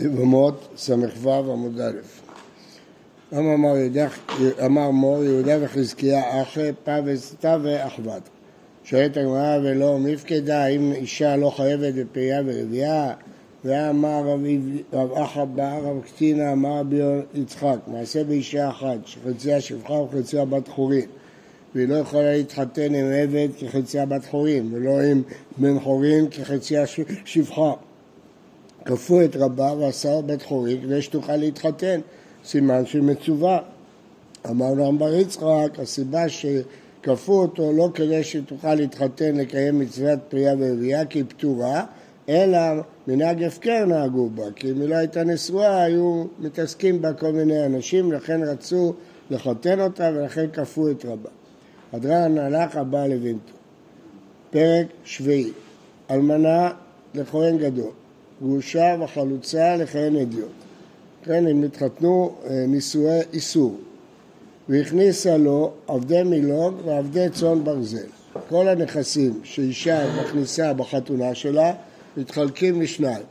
יבמות ס"ו עמוד א' אמר, אמר מור יהודה וחזקיה אחי פא וסתא ואחוות שואלת הגמרא ולא מפקדה אם אישה לא חייבת בפריה ורבייה? ואמר רב אחא בא רב קטינה אמר רבי יצחק מעשה באישה אחת שחציה שפחה וחציה בת חורין והיא לא יכולה להתחתן עם עבד כחציה בת חורין ולא עם בן חורין כחציה שפחה כפו את רבה ועשה בית חורין כדי שתוכל להתחתן, סימן של מצווה. אמר להם בר יצחק, הסיבה שכפו אותו לא כדי שתוכל להתחתן לקיים מצוות פרייה ורבייה כי היא פטורה, אלא מנהג הפקר נהגו בה, כי אם היא לא הייתה נשואה היו מתעסקים בה כל מיני אנשים, לכן רצו לחתן אותה ולכן כפו את רבה. הדרן הלך הבא לבנתו. פרק שביעי אלמנה לכהן גדול גרושה וחלוצה לכהן אדיוט. כן, הם התחתנו אה, נישואי איסור. והכניסה לו עבדי מילוג ועבדי צאן ברזל. כל הנכסים שאישה מכניסה בחתונה שלה מתחלקים לשניים.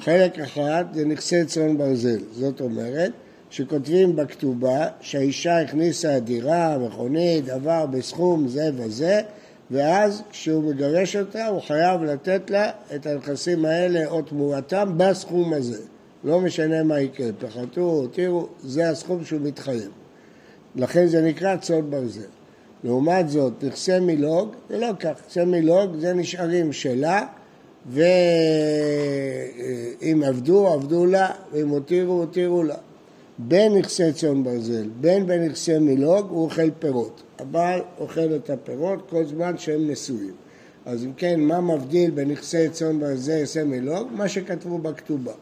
חלק אחד זה נכסי צאן ברזל, זאת אומרת שכותבים בכתובה שהאישה הכניסה דירה, מכונית, דבר בסכום זה וזה ואז כשהוא מגרש אותה הוא חייב לתת לה את הנכסים האלה או תמורתם בסכום הזה. לא משנה מה יקרה, פחתו, תראו, זה הסכום שהוא מתחייב. לכן זה נקרא צאן ברזל. לעומת זאת, נכסי מילוג, זה לא כך, נכסי מילוג זה נשארים שלה, ואם עבדו, עבדו לה, ואם הותירו, הותירו לה. בין נכסי צאן ברזל, בין בנכסי מילוג, הוא אוכל פירות. הבעל אוכל את הפירות כל זמן שהם נשואים. אז אם כן, מה מבדיל בין נכסי צאן ברזל נכסי מילוג? מה שכתבו בכתובה.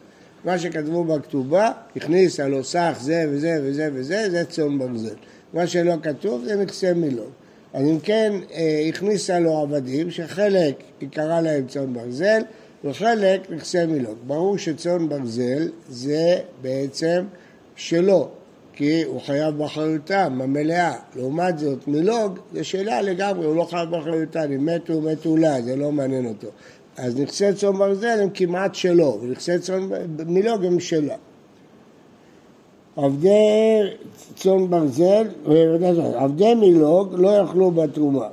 מה שכתבו בכתובה, הכניס על אוסך זה וזה וזה וזה, זה צאן ברזל. מה שלא כתוב זה נכסי מילוג. אז אם כן, אה, הכניסה לו עבדים, שחלק היא קראה להם צאן ברזל, וחלק נכסי מילוג. ברור שצאן ברזל זה בעצם שלו, כי הוא חייב באחריותם המלאה. לעומת זאת, מילוג זה שאלה לגמרי, הוא לא חייב באחריותם, אם מתו, מתו לה, זה לא מעניין אותו. אז נכסי צאן ברזל הם כמעט שלו, ונכסי צאן מילוג הם שלה. עבדי צאן ברזל, עבדי מילוג לא יכלו בתרומה.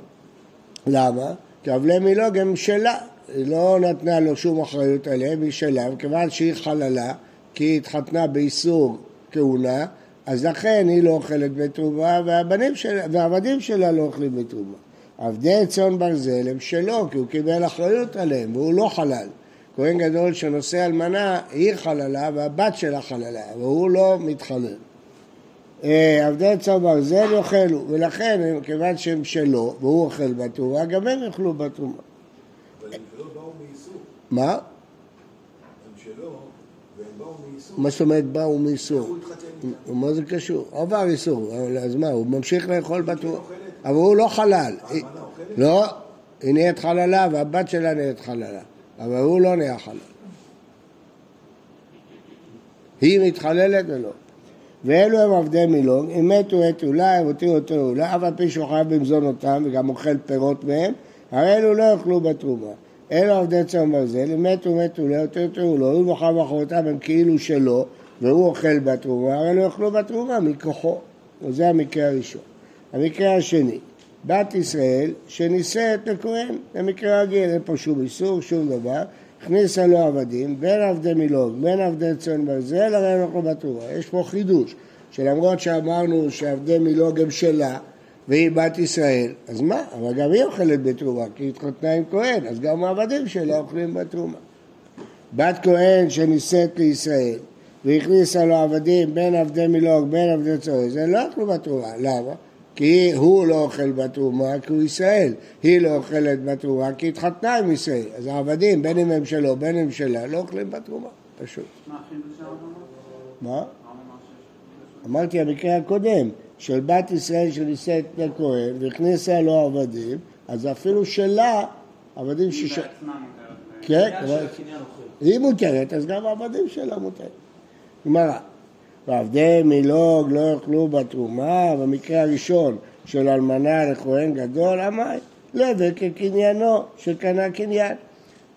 למה? כי עבדי מילוג הם שלה, היא לא נתנה לו שום אחריות עליהם, היא שלה, וכיוון שהיא חללה, כי היא התחתנה באיסור כהונה, אז לכן היא לא אוכלת בתרומה והבנים שלה, והעבדים שלה לא אוכלים בתרומה. עבדי צאן ברזל הם שלו, כי הוא קיבל אחריות עליהם, והוא לא חלל. כהן גדול שנושא אלמנה, היא חללה והבת שלה חללה, והוא לא מתחלל. אה, עבדי צאן ברזל יאכלו, ולכן, כיוון שהם שלו, והוא אוכל בתרומה, גם הם יאכלו בתרומה. אבל הם לא באו מאיסור. מה? הם שלו, והם באו מאיסור. מה זאת אומרת באו מאיסור? מה זה קשור? עבר איסור, אז מה, הוא ממשיך לאכול. אוכלת? אבל הוא לא חלל. אוכלת? לא, היא נהיית חללה והבת שלה נהיית חללה, אבל הוא לא נהיה חלל. היא מתחללת ולא. ואלו הם עבדי מילוג, אם מתו מתו לה, אם הותירו הותירו לה, אף על פי שהוא חייב במזונותם וגם אוכל פירות מהם, הרי אלו לא יאכלו בתרומה. אלו עבדי צאן ברזל, אם מתו מתו הותירו הותירו לו, הוא מוכר באחרותם הם כאילו שלו, והוא אוכל בתרומה, הרי לא יאכלו בתרומה מכוחו. וזה המקרה הראשון. המקרה השני, בת ישראל שנישאת לכהן, זה מקרה רגיל, אין פה שום איסור, שום דבר, הכניסה לו עבדים, בין עבדי מילוג, בין עבדי צאן ברזל, הרי אנחנו בתרומה. יש פה חידוש, שלמרות שאמרנו שעבדי מילוג הם שלה, והיא בת ישראל, אז מה? אבל גם היא אוכלת בתרומה, כי היא התחתנה עם כהן, אז גם העבדים שלה אוכלים בתרומה. בת כהן שנישאת לישראל, והכניסה לו עבדים בין עבדי מילוג, בין עבדי צאן, זה לא אכלו בתרומה. למה? כי הוא לא אוכל בתרומה כי הוא ישראל, היא לא אוכלת בתרומה כי התחתנה עם ישראל. אז העבדים, בין אם הם שלו, בין אם שלה, לא אוכלים בתרומה, פשוט. מה ממש? אמרתי, המקרה הקודם, של בת ישראל שנישאת לכהן והכניסה לו עבדים, אז אפילו שלה, עבדים היא שיש... בעצמה מותרת. כן, אבל. היא מותרת, אז גם העבדים שלה מותרת. גמרא. ועבדי מילוג לא יאכלו בתרומה, במקרה הראשון של אלמנה לכהן גדול, אמר, לווה כקניינו, שקנה קניין.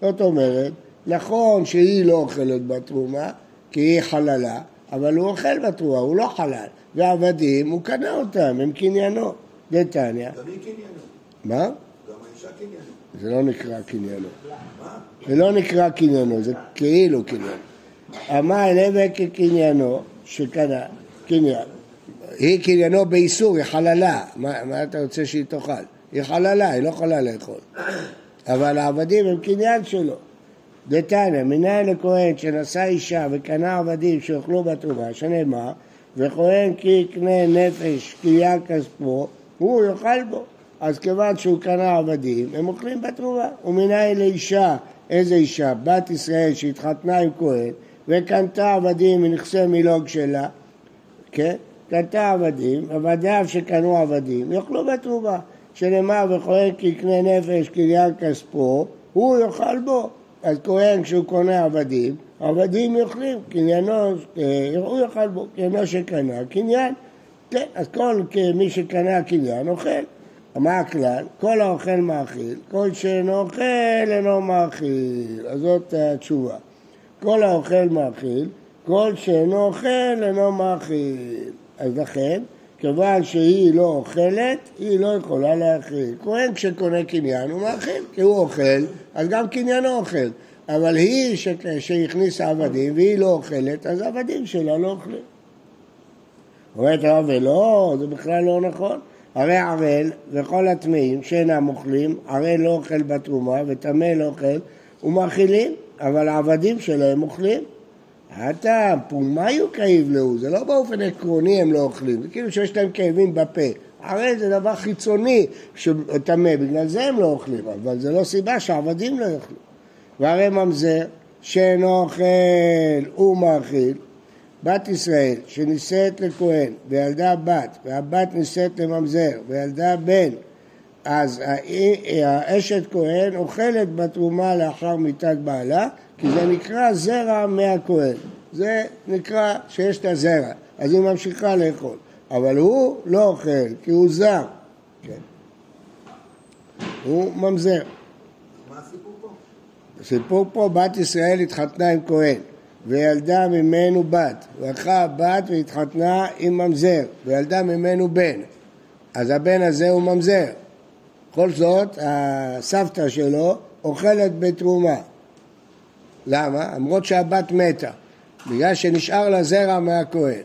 זאת אומרת, נכון שהיא לא אוכלת בתרומה, כי היא חללה, אבל הוא אוכל בתרומה, הוא לא חלל. ועבדים, הוא קנה אותם, הם קניינו. דתניא. גם היא קניינו. מה? גם האישה קניינו. זה לא נקרא קניינו. מה? זה לא נקרא קניינו, זה כאילו קניינו. אמר נבק כקניינו, שקנה, קניין. היא קניינו באיסור, היא חללה. מה, מה אתה רוצה שהיא תאכל? היא חללה, היא לא יכולה לאכול. אבל העבדים הם קניין שלו. דתניא, מנין לכהן שנשא אישה וקנה עבדים שיאכלו בתרומה, שנאמר, וכהן כי יקנה נפש קניין כספו, הוא יאכל בו. אז כיוון שהוא קנה עבדים, הם אוכלים בתרומה. ומנין לאישה, איזה אישה? בת ישראל שהתחתנה עם כהן, וקנתה עבדים מנכסי מילוג שלה, כן? קנתה עבדים, עבדיו שקנו עבדים, יאכלו בתרומה. שנאמר וכהן כי יקנה נפש קניין כספו, הוא יאכל בו. אז כהן כשהוא קונה עבדים, עבדים יאכלים, קניינו, אה, הוא יאכל בו, קניינו שקנה, קניין. כן, אז כל מי שקנה קניין אוכל. מה הכלל? כל האוכל מאכיל, כל שאינו אוכל אינו מאכיל. אז זאת התשובה. כל האוכל מאכיל, כל שאינו אוכל אינו מאכיל. אז לכן, כיוון שהיא לא אוכלת, היא לא יכולה להאכיל. כהן כשקונה קניין הוא מאכיל, כי הוא אוכל, אז גם קניינו אוכל. אבל היא ש... שהכניסה עבדים והיא לא אוכלת, אז העבדים שלה לא אוכלים. אומרת הרב ולא, זה בכלל לא נכון. הרי ערל וכל הטמאים שאינם אוכלים, ערל לא אוכל בתרומה וטמא לא אוכל, ומאכילים, אבל העבדים שלהם אוכלים. הטעם, פומיו כאיב להו, זה לא באופן עקרוני הם לא אוכלים, זה כאילו שיש להם כאבים בפה. הרי זה דבר חיצוני שטמא, בגלל זה הם לא אוכלים, אבל זה לא סיבה שהעבדים לא יאכלו. והרי ממזר שאינו אוכל ומאכיל, בת ישראל שנישאת לכהן וילדה בת, והבת נישאת לממזר וילדה בן, אז האשת כהן אוכלת בתרומה לאחר מיתת בעלה, כי זה נקרא זרע מהכהן. זה נקרא שיש את הזרע, אז היא ממשיכה לאכול. אבל הוא לא אוכל, כי הוא זר. כן. הוא ממזר. מה הסיפור פה? הסיפור פה, בת ישראל התחתנה עם כהן, וילדה ממנו בת, והלכה הבת והתחתנה עם ממזר, וילדה ממנו בן. אז הבן הזה הוא ממזר. בכל זאת, הסבתא שלו אוכלת בתרומה. למה? למרות שהבת מתה, בגלל שנשאר לה זרע מהכהן.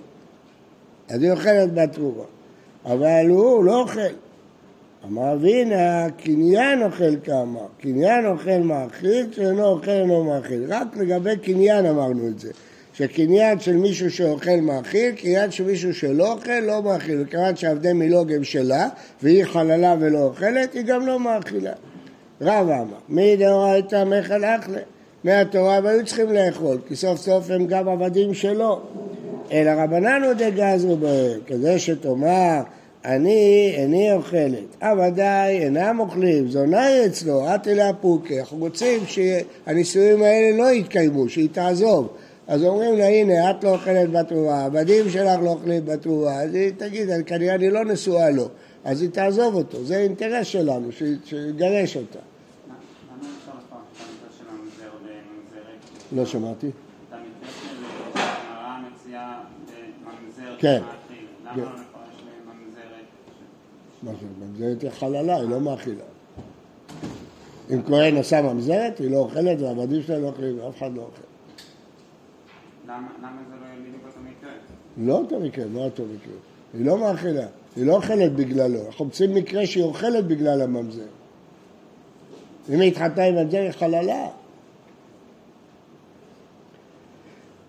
אז היא אוכלת בתרומה. אבל הוא לא אוכל. אמר והנה הקניין אוכל כמה, קניין אוכל מאכיל, שאינו אוכל אינו מאכיל. רק לגבי קניין אמרנו את זה. שקניין של מישהו שאוכל מאכיל, קניין של מישהו שלא אוכל לא מאכיל. וכיוון שעבדי מילוג הם שלה, והיא חללה ולא אוכלת, היא גם לא מאכילה. רב אמר, מי דאורייתא מיכל אכלה. מהתורה והיו צריכים לאכול, כי סוף סוף הם גם עבדים שלו. אלא רבנן עוד הגזרו בהם, כדי שתאמר, אני איני אוכלת, עבדיי אינם אוכלים, זונה אצלו, את אלה הפוקי. אנחנו רוצים שהנישואים האלה לא יתקיימו, שהיא תעזוב. אז אומרים לה, הנה, את לא אוכלת בתרומה, העבדים שלך לא אוכלים בתרומה, אז היא תגיד, כנראה אני לא נשואה לו, אז היא תעזוב אותו, זה אינטרס שלנו, שיגרש אותה. בממזרת? לא שמעתי. בממזר כן. כן. לא? מה זה, ממזרת היא חללה, היא לא מאכילה. אם כהן עשה ממזרת, היא לא אוכלת, והעבדים שלה לא אוכלים, אף אחד לא אוכל. לא בדיוק אותו מקרה? לא אותו מקרה? היא לא מאכילה, היא לא אוכלת בגללו. אנחנו רוצים מקרה שהיא אוכלת בגלל הממזר. אם היא התחתנה עם ממזר, היא חללה.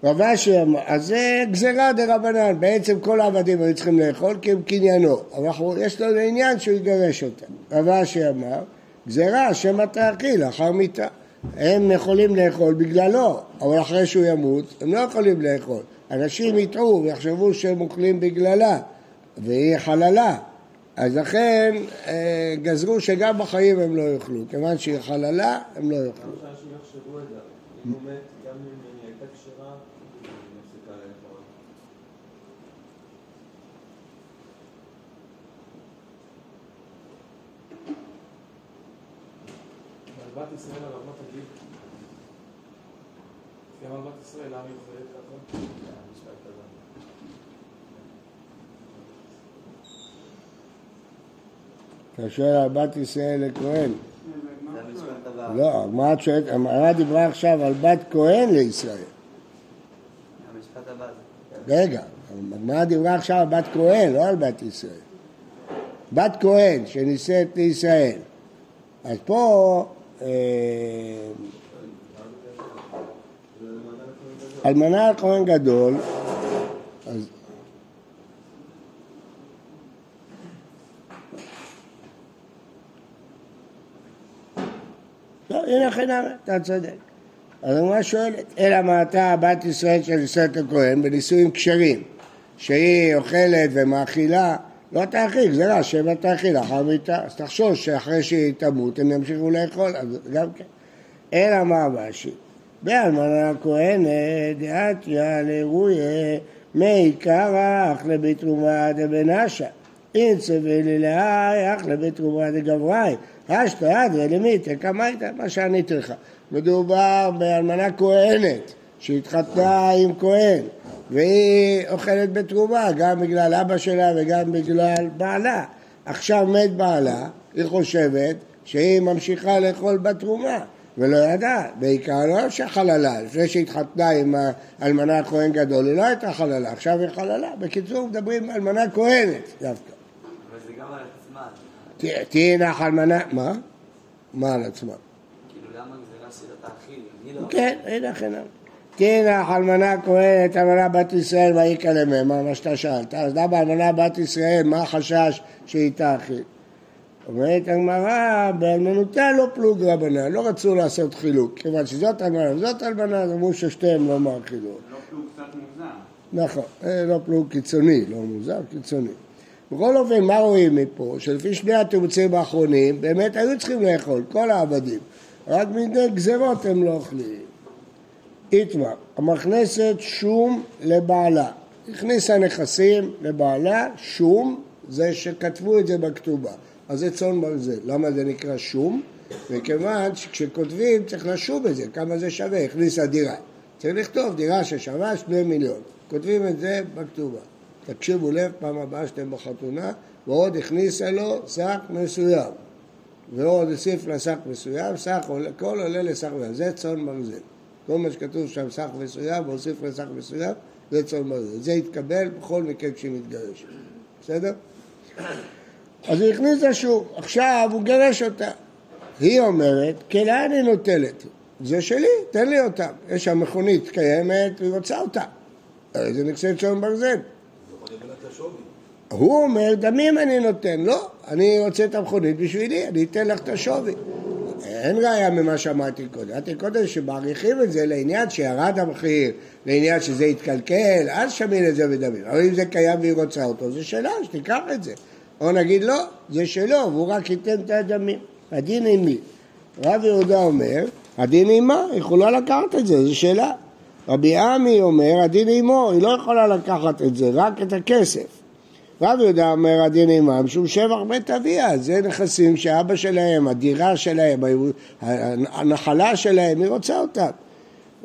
רב אשי אמר, אז זה גזירה דה רבנן, בעצם כל העבדים היו צריכים לאכול כי הם קניינו, אבל יש לנו עניין שהוא יגרש אותם. רב אשי אמר, גזירה שמא תאכיל לאחר מיתה. הם יכולים לאכול בגללו, אבל אחרי שהוא ימות, הם לא יכולים לאכול. אנשים יטעו ויחשבו שהם אוכלים בגללה, והיא חללה. אז לכן אה, גזרו שגם בחיים הם לא יאכלו, כיוון שהיא חללה, הם לא יאכלו. גם אם היא הייתה כשרה, היא מפסיקה לאכול. אבל בת ישראל הרב לא תגיד, גם על בת ישראל, למה היא אוכלת ככה? אתה שואל על בת ישראל לכהן. לא, הגמרא שואלת, הגמרא דיברה עכשיו על בת כהן לישראל. המשפט הבא זה. רגע, הגמרא דיברה עכשיו על בת כהן, לא על בת ישראל. בת כהן שנישאת לישראל. אז פה אלמנה על כהן גדול, אז... לא, הנה חינם, אתה צודק. אז הגמרא שואלת, אלא מה אתה בת ישראל של ישראל הכהן בנישואים כשרים, שהיא אוכלת ומאכילה, לא תאכיל, זה רע, שמא תאכיל אחר מיתה, אז תחשוש שאחרי שהיא תמות הם ימשיכו לאכול, אז גם כן. אלא מה הבאשי? באלמנה הכהנת דעתיה לאירועי מי קרא אך לבתרומה דבנשה. אין צווה ללאי אך לבתרומה דגבראי. אשתא אדרא למיתא קמייתא, מה שעניתי לך. מדובר באלמנה כהנת שהתחתנה עם כהן והיא אוכלת בתרומה גם בגלל אבא שלה וגם בגלל בעלה. עכשיו מת בעלה, היא חושבת שהיא ממשיכה לאכול בתרומה ולא ידעה, בעיקר לא שחללה, לפני שהתחתנה עם אלמנה הכהן גדול היא לא הייתה חללה, עכשיו היא חללה. בקיצור מדברים על אלמנה כהנת דווקא. אבל זה גם על עצמה. ת- תהי נח אלמנה, מה? מה על עצמה? כאילו, למה גזירה של התאכיל? לא... כן, הנה חינם. תנח אלמנה כהנת, אלמנה בת ישראל, ויהי כלממה, מה שאתה שאלת. אז למה אלמנה בת ישראל, מה החשש שהיא תאכיל? אומרת הגמרא, באלמנותה לא פלוג רבנן, לא רצו לעשות חילוק, כיוון שזאת אלמנה וזאת אלמנה, אז אמרו ששתיהם לא מאכילות. לא פלוג קצת מוזר. נכון, זה לא פלוג קיצוני, לא מוזר, קיצוני. בכל אופן, מה רואים מפה? שלפי שני התירוצים האחרונים, באמת היו צריכים לאכול, כל העבדים. רק מדי גזרות הם לא אוכלים. איתמר, המכנסת שום לבעלה. הכניסה נכסים לבעלה, שום, זה שכתבו את זה בכתובה. אז זה צאן ברזל. למה זה נקרא שום? מכיוון שכשכותבים צריך לשוב את זה, כמה זה שווה, הכניסה דירה. צריך לכתוב דירה ששווה שני מיליון. כותבים את זה בכתובה. תקשיבו לב, פעם הבאה שאתם בחתונה, ועוד הכניסה לו שק מסוים. ועוד הוסיף לה שק מסוים, שק, עולה- כל עולה לשק מסוים, זה צאן ברזל. כל מה שכתוב שם שק מסוים, והוסיף לשק מסוים, זה ברזל. זה יתקבל בכל מקרה כשהיא מתגרשת. בסדר? אז היא הכניסה שוב, עכשיו הוא גרש אותה. היא אומרת, כי לאן היא נוטלת? זה שלי, תן לי אותם. יש שם מכונית קיימת, היא רוצה אותה. הרי זה נכסי צאן ברזל. הוא אומר, דמים אני נותן. לא, אני רוצה את המכונית בשבילי, אני אתן לך את השווי. אין ראיה ממה שאמרתי קודם. אמרתי קודם שמעריכים את זה לעניין שירד המחיר, לעניין שזה יתקלקל, אז שמים את זה בדמים. אבל אם זה קיים והיא רוצה אותו, זה שלה, שתיקח את זה. או נגיד לא, זה שלו, והוא רק ייתן את הדמים. הדין עם מי? רב יהודה אומר, הדין עימה, היא יכולה לקחת את זה, זה שלה. רבי עמי אומר, הדין עימו, היא לא יכולה לקחת את זה, רק את הכסף. רב יהודה אומר הדין עימם שהוא שבח בית אביה, זה נכסים שאבא שלהם, הדירה שלהם, הנחלה שלהם, היא רוצה אותם.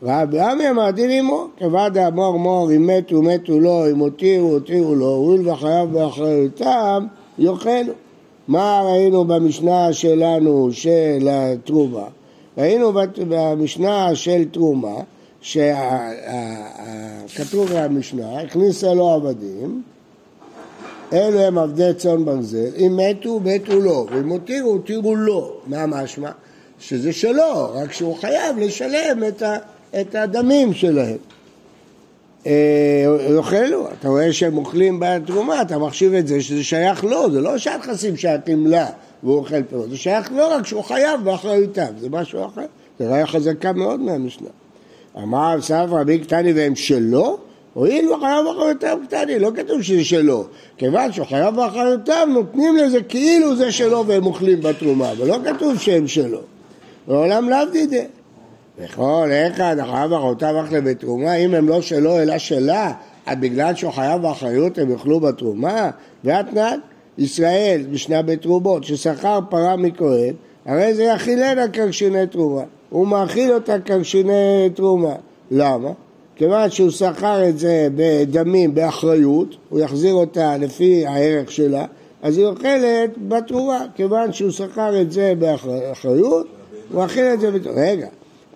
רבי עמי אמר דין עמו, כבד דאמור מור אם מתו מתו לו, אם הותירו הותירו לו, הואיל וחייב באחריותם, יאכלו. מה ראינו במשנה שלנו של התרומה? ראינו במשנה של תרומה, שכתוב במשנה, הכניסה לו עבדים, אלו הם עבדי צאן ברזל, אם מתו, מתו לו, ואם הותירו, הותירו לו. מה משמע? שזה שלו, רק שהוא חייב לשלם את, ה, את הדמים שלהם. אה, יאכלו, אתה רואה שהם אוכלים בתרומה, אתה מחשיב את זה שזה שייך לו, זה לא שהנכסים שייכים לה והוא אוכל פירות, זה שייך לו רק שהוא חייב באחריותם, זה משהו אחר. זה ראיה חזקה מאוד מהמשנה. אמר סבא רבי קטני והם שלו, הואיל וחייב באחריותם קטני, לא כתוב שזה שלו. כיוון שהוא חייב באחריותם, נותנים לזה כאילו זה שלו והם אוכלים בתרומה, אבל לא כתוב שהם שלו. לעולם לאו דידי. וכל אחד החייב באחריותיו אך בתרומה, אם הם לא שלו אלא שלה, אז בגלל שהוא חייב באחריות הם יאכלו בתרומה? ואתנן, ישראל, משנה בתרומות, ששכר פרה מכהן, הרי זה יאכילנה קרשיני תרומה. הוא מאכיל אותה קרשיני תרומה. למה? כיוון שהוא שכר את זה בדמים באחריות, הוא יחזיר אותה לפי הערך שלה, אז היא אוכלת בתרומה, כיוון שהוא שכר את זה באחריות, הוא אכיל את זה בתרומה. רגע,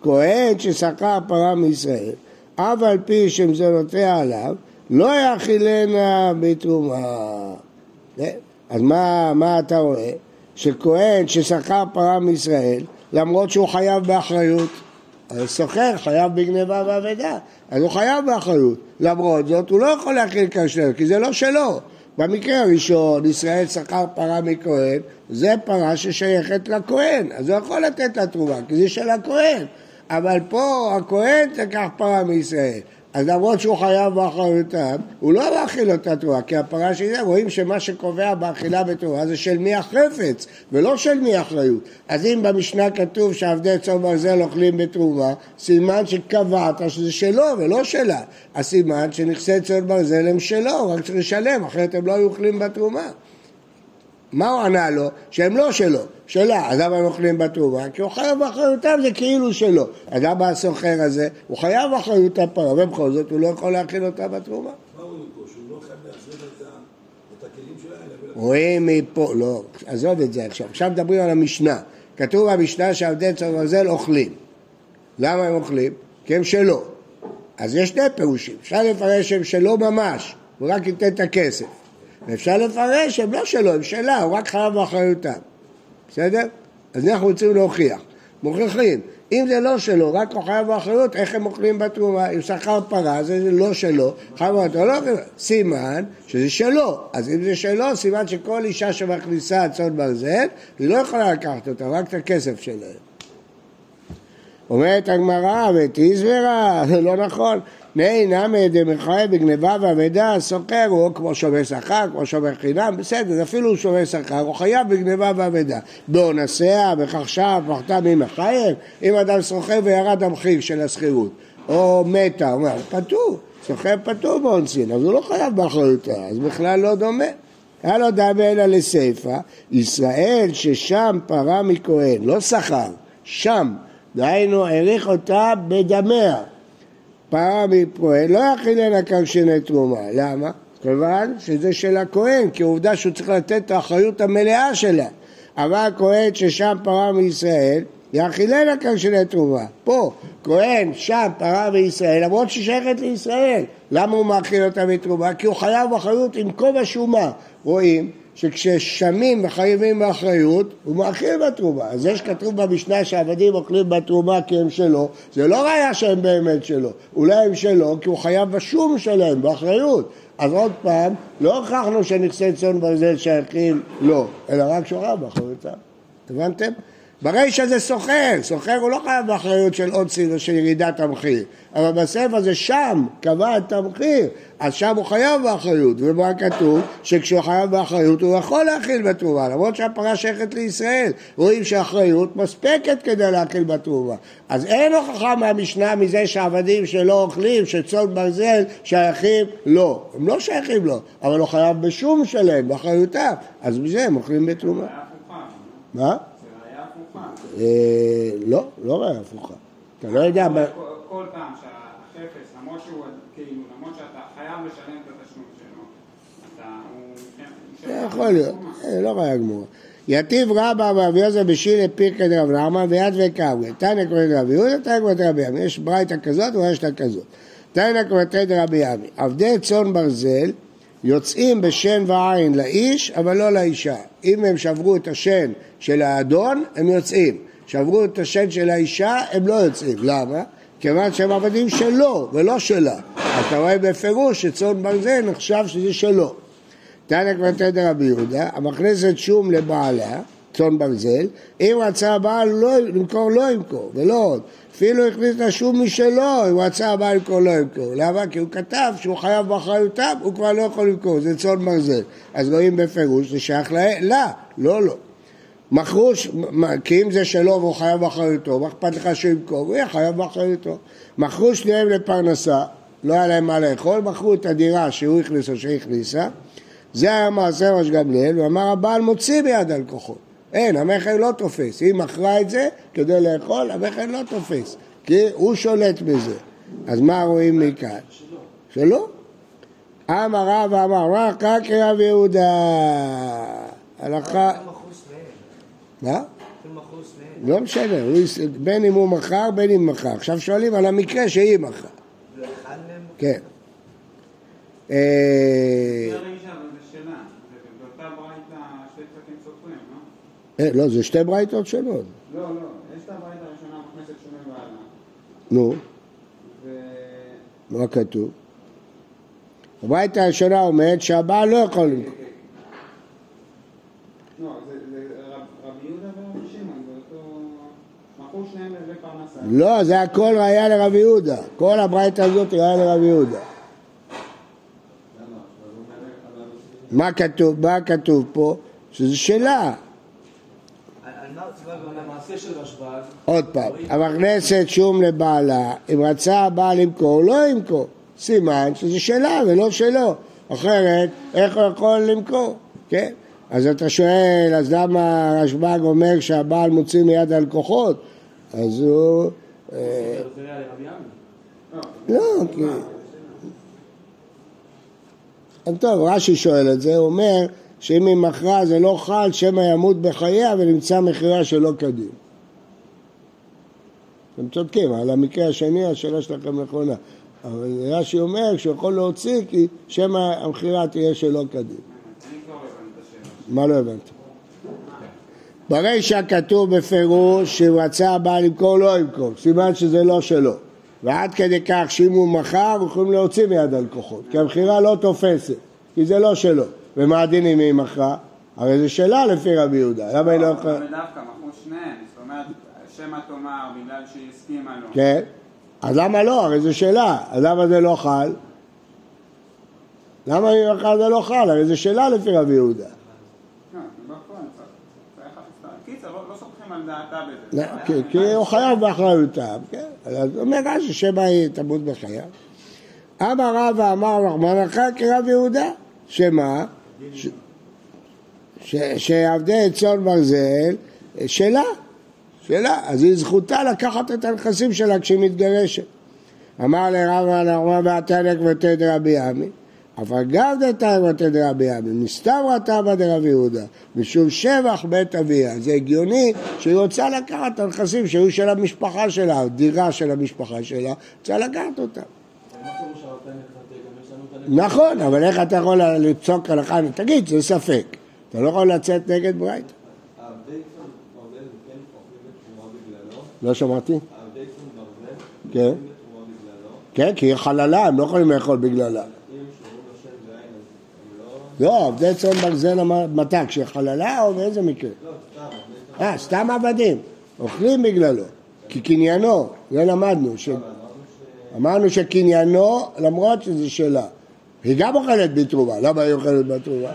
כהן ששכר פרה מישראל, אף על פי שמזונותיה עליו, לא יאכילנה בתרומה. אז מה, מה אתה רואה? שכהן ששכר פרה מישראל, למרות שהוא חייב באחריות, הסוחר חייב בגניבה ואבדה, אז הוא חייב באחריות. למרות זאת, הוא לא יכול להכיל כאשר, כי זה לא שלו. במקרה הראשון, ישראל שכר פרה מכהן, זה פרה ששייכת לכהן, אז הוא יכול לתת לה תרומה, כי זה של הכהן. אבל פה הכהן תקח פרה מישראל. אז למרות שהוא חייב באחריותם, הוא לא מאכיל אותה תרועה, כי הפרה שלי, רואים שמה שקובע באכילה בתרועה זה של מי החפץ, ולא של מי האחריות. אז אם במשנה כתוב שעבדי צום ברזל אוכלים בתרומה, סימן שקבעת שזה שלו ולא שלה. הסימן שנכסי צום ברזל הם שלו, רק צריך לשלם, אחרת הם לא היו אוכלים בתרומה. מה הוא ענה לו? שהם לא שלו, שלה. אז למה הם אוכלים בתרומה? כי הוא חייב באחריותם, זה כאילו שלו. אז למה הסוחר הזה? הוא חייב באחריות הפרה, ובכל זאת הוא לא יכול להכין אותה בתרומה. לא? רואים מפה, לא, עזוב את זה עכשיו. עכשיו מדברים על המשנה. כתוב במשנה שעבדי צום ברזל אוכלים. למה הם אוכלים? כי הם שלו. אז יש שני פירושים. אפשר לפרש שהם שלו ממש, הוא רק ייתן את הכסף. ואפשר לפרש שהם לא שלו, הם שלה, הוא רק חייב באחריותם. בסדר? אז אנחנו רוצים להוכיח. מוכיחים. אם זה לא שלו, רק הוא חייב באחריות, איך הם אוכלים בתרומה? אם שכר פרה, זה לא שלו, חייב באחריות, לא. סימן שזה שלו. אז אם זה שלו, סימן שכל אישה שמכניסה צאן ברזל, היא לא יכולה לקחת אותה, רק את הכסף שלהם. אומרת הגמרא, ותיזברה, זה לא נכון. נהי נמי דמחיה בגניבה ואבדה, סוחר הוא כמו שומר שכר, כמו שומר חינם, בסדר, אפילו הוא שומר שכר, הוא חייב בגניבה ואבדה. באונסיה, בכחשה, פחתה ממחייב, אם אדם סוחר וירד המחיר של השכירות, או מתה, הוא אומר, פטור, סוחר פטור באונסין, אז הוא לא חייב באחריותה, אז בכלל לא דומה. היה לו דמה אלא לסיפא, ישראל ששם פרה מכהן, לא שכר, שם, דהיינו העריך אותה בדמיה. פרה מכהן לא יכילנה כרשני תרומה, למה? כיוון שזה של הכהן, כי עובדה שהוא צריך לתת את האחריות המלאה שלה. אבל הכהן ששם פרה מישראל, יאכילנה כרשני תרומה. פה, כהן שם פרה מישראל, למרות שהיא שייכת לישראל. למה הוא מאכיל אותה בתרומה? כי הוא חייב אחריות עם כובע שומה. רואים שכששמים וחייבים באחריות, הוא מאכיל בתרומה. אז זה שכתוב במשנה שהעבדים אוכלים בתרומה כי הם שלו, זה לא ראיה שהם באמת שלו. אולי הם שלו כי הוא חייב בשום שלהם, באחריות. אז עוד פעם, לא הוכחנו שנכסי צאן ברזל שייכים לו, אלא רק חייב באחריותם. הבנתם? ברישא זה סוחר, סוחר הוא לא חייב באחריות של עוד סיר של ירידת המחיר, אבל בספר זה שם, קבע את המחיר, אז שם הוא חייב באחריות, ומה כתוב? שכשהוא חייב באחריות הוא יכול להכיל בתרומה, למרות שהפרה שייכת לישראל, רואים שהאחריות מספקת כדי להכיל בתרומה. אז אין הוכחה מהמשנה מזה שהעבדים שלא אוכלים, שצאן ברזל שייכים לו, הם לא שייכים לו, אבל הוא חייב בשום שלהם, באחריותם, אז מזה הם אוכלים בתרומה. מה? זה ראיה הפוכה. אה, לא, לא ראיה הפוכה. אתה לא יודע, מה- כל- פעם שהחפץ, למרות שהוא, כאילו, למרות שאתה חייב לשלם את התשלום שלו, אתה, הוא... זה יכול להיות, אה, לא ראיה גמורה. יתיב רבא ורב יוסף בשילהי פירקא דרב נחמן ויתבי וקאמרי. תניא כוותיה דרב יהודה, תניא כוותיה דרבי אמי. יש ברייתא כזאת ויש כזאת. תניא כוותיה דרבי אמי. עבדי צאן ברזל יוצאים בשן ועין לאיש, אבל לא לאישה. אם הם שברו את השן של האדון, הם יוצאים. שברו את השן של האישה, הם לא יוצאים. למה? כיוון שהם עבדים שלו ולא שלה. אתה רואה בפירוש שצאן ברזל נחשב שזה שלו. תנא קבטי דרבי יהודה, המכניסת שום לבעליה, צאן ברזל, אם רצה הבעל לא, למכור לא ימכור, ולא עוד. אפילו הכניס לה שום משלו, אם רצה הבעל למכור לא ימכור. למה? כי הוא כתב שהוא חייב באחריותם, הוא כבר לא יכול למכור, זה צאן ברזל. אז רואים בפירוש, זה שייך לה, לה, לא לו. מכרו, כי אם זה שלו והוא חייב באחריותו, מה אכפת לך שהוא ימכור? הוא יהיה חייב באחריותו. מכרו שניהם לפרנסה, לא היה להם מה לאכול, מכרו את הדירה שהוא הכניס או שהיא הכניסה. זה היה מעשה ראש גמליאל, ואמר הבעל מוציא ביד הלקוחות. אין, המכר לא תופס. היא מכרה את זה כדי לאכול, המכר לא תופס, כי הוא שולט בזה. אז מה רואים מכאן? שלא. אמר רב אמר רב קקי רב יהודה. הלכה... מה? לא משנה, בין אם הוא מכר בין אם מכר. עכשיו שואלים על המקרה שהיא מכרה. כן. אה, זה הרישה, אבל זה שלה. זה- באותה ברייתא שתי קצתים סופרים, לא? אה, לא, זה שתי ברייתות שונות. לא, לא. יש את הברייתא הראשונה מכנסת שונה בעלה. נו. מה כתוב? הברייתא הראשונה אומרת שהבעל לא יכול למכור. לא, זה הכל ראייה לרבי יהודה. כל הברייתא הזאת ראייה לרבי יהודה. מה כתוב? מה כתוב פה? שזה שלה. אבל המעשה של רשב"ג, עוד פעם, המכנסת שום לבעלה, אם רצה הבעל למכור, לא ימכור. סימן שזה שלה ולא שלו. אחרת, איך הוא יכול למכור? כן? אז אתה שואל, אז למה רשב"ג אומר שהבעל מוציא מיד הלקוחות? אז הוא... אה. לא, כי... אז טוב, רש"י שואל את זה, הוא אומר שאם היא מכרה זה לא חל, שמא ימות בחייה ונמצא מחירה שלא כדין. אתם צודקים, על המקרה השני השאלה שלכם נכונה. אבל רש"י אומר שהוא יכול להוציא כי שמא המכירה תהיה שלא כדין. מה לא הבנתי? ברישא כתוב בפירוש שאם רצה הבעל למכור לא ימכור, סימן שזה לא שלו. ועד כדי כך שאם הוא מכר, יכולים להוציא מיד הלקוחות, כי המכירה לא תופסת, כי זה לא שלו. ומה הדין אם היא מכרה? הרי זה שלה לפי רבי יהודה, למה היא לא יכולה... אבל דווקא מכרו שניהם, זאת אומרת, שמא תאמר בגלל שהיא הסכימה לו. כן? אז למה לא? הרי זה שלה, אז למה זה לא חל? למה היא מכרה זה לא חל? הרי זה שלה לפי רבי יהודה. לא, לא לא. לא, כי- הוא חייב באחריותם, כן? אז אומר רש"י שמא היא תמות בחייו. אמר רבא אמר רחמנך כרב יהודה, שמה? ש- ש- שעבדי צאן ברזל שלה, שלה, אז היא זכותה לקחת את הנכסים שלה כשהיא מתגרשת. אמר לרבא נחמן ועתנק ותד רבי עמי, אף אגב דתיים ותד רבי עמי, מסתברא תמא דרבי יהודה, משום שבח בית אביה. זה הגיוני שהיא רוצה לקחת את הנכסים שהיו של המשפחה שלה, דירה של המשפחה שלה, רוצה לקחת אותם. נכון, אבל איך אתה יכול לצעוק הלכה? תגיד, זה ספק. אתה לא יכול לצאת נגד ברייתא. לא שמעתי? כן. כן, כי היא חללה, הם לא יכולים לאכול בגללה. לא... לא, עבדי צאן ברזל מתי? כשהיא חללה או באיזה מקרה? לא, סתם, אה, סתם עבדים. אוכלים בגללו. כי קניינו, זה למדנו. ש... אמרנו שקניינו, למרות שזה שלה. היא גם אוכלת בתרומה. למה היא אוכלת בתרומה?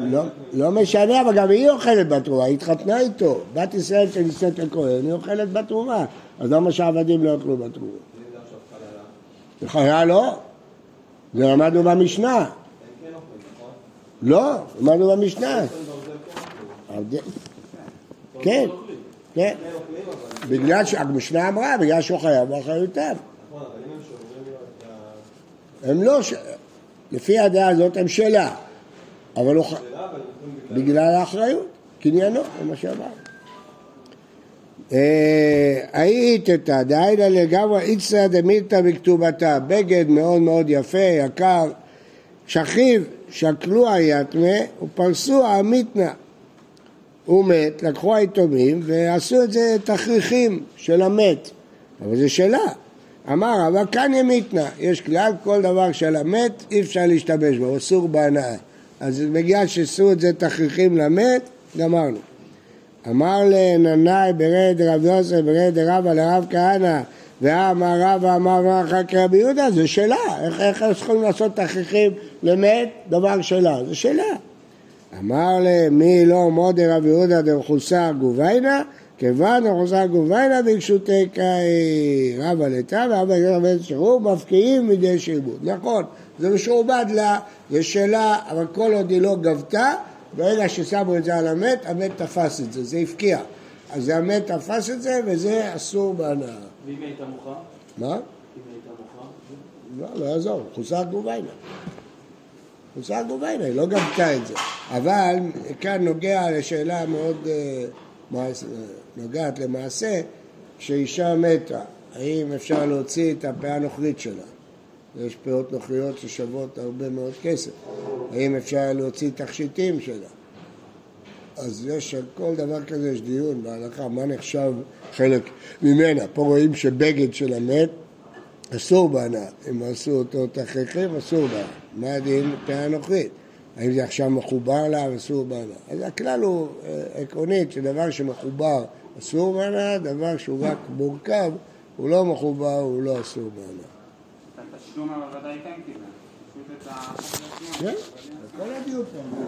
אם? לא, לא משנה, אבל גם היא אוכלת בתרומה, היא התחתנה איתו. בת ישראל שנישאת לכהן, היא אוכלת בתרומה. אז למה שהעבדים לא יאכלו בתרומה? בחיה לא. זה למדנו במשנה. לא, למדנו במשנה. כן כן. בגלל שהמשנה אמרה, בגלל שהוא חייב באחריותם. נכון, אבל אם הם שומרים לו את ה... הם לא, ש... לפי הדעה הזאת הם שלה. אבל הוא ח... בגלל... האחריות, קניינו, זה מה שאמרנו. אה, היית את דהיינה לגמרי איצטא דמילתא בכתובתה, בגד מאוד מאוד יפה, יקר, שכיב, שקלו היתמה ופרסו המיתנה. הוא מת, לקחו היתומים ועשו את זה תכריכים של המת, אבל זה שלה. אמר, אבל כאן ימיתנה, יש כלל, כל דבר של המת אי אפשר להשתמש בו, אסור בהנאה. אז בגלל שעשו את זה תכריכים למת, גמרנו. אמר לננאי ברד רב יוסף ברד רבא לרב כהנא ואמר רבא אמר רבא כרבי יהודה זה שלה, איך, איך יכולים לעשות תכריכים למת? דבר שלה, זה שלה. אמר להם מי לא מודי רב יהודה דמחוסר גוביינה כיוון דמחוסר גוביינה ביקשותי קאי רבא לטא ורבא יהודה שירו מפקיעים מידי שעבוד. נכון, זה משועבד לה, זה שלה, אבל כל עוד היא לא גבתה ברגע ששמו את זה על המת, המת תפס את זה, זה הפקיע. אז המת תפס את זה וזה אסור בהנאה. ואם היא הייתה מוחה? מה? אם היא הייתה מוחה? לא, לא יעזור, חוסר גוביינה. חוסר גוביינה, היא לא גבתה את זה. אבל כאן נוגע לשאלה מאוד אה, נוגעת למעשה, כשאישה מתה, האם אפשר להוציא את הפאה הנוכרית שלה? יש פאות נוכריות ששוות הרבה מאוד כסף. האם אפשר להוציא תכשיטים שלה? אז יש על כל דבר כזה יש דיון בהלכה, מה נחשב חלק ממנה. פה רואים שבגד של המת אסור בהנאה, אם עשו אותו תכריכים אסור בהנאה. מה הדין פאה נוכרית? האם זה עכשיו מחובר לה ואסור בהנאה? אז הכלל הוא אה, עקרונית שדבר שמחובר אסור בהנאה, דבר שהוא רק מורכב, הוא לא מחובר, הוא לא אסור בהנאה. את התשלום אבל ודאי כן קיבל. כן, כל הדיון פה.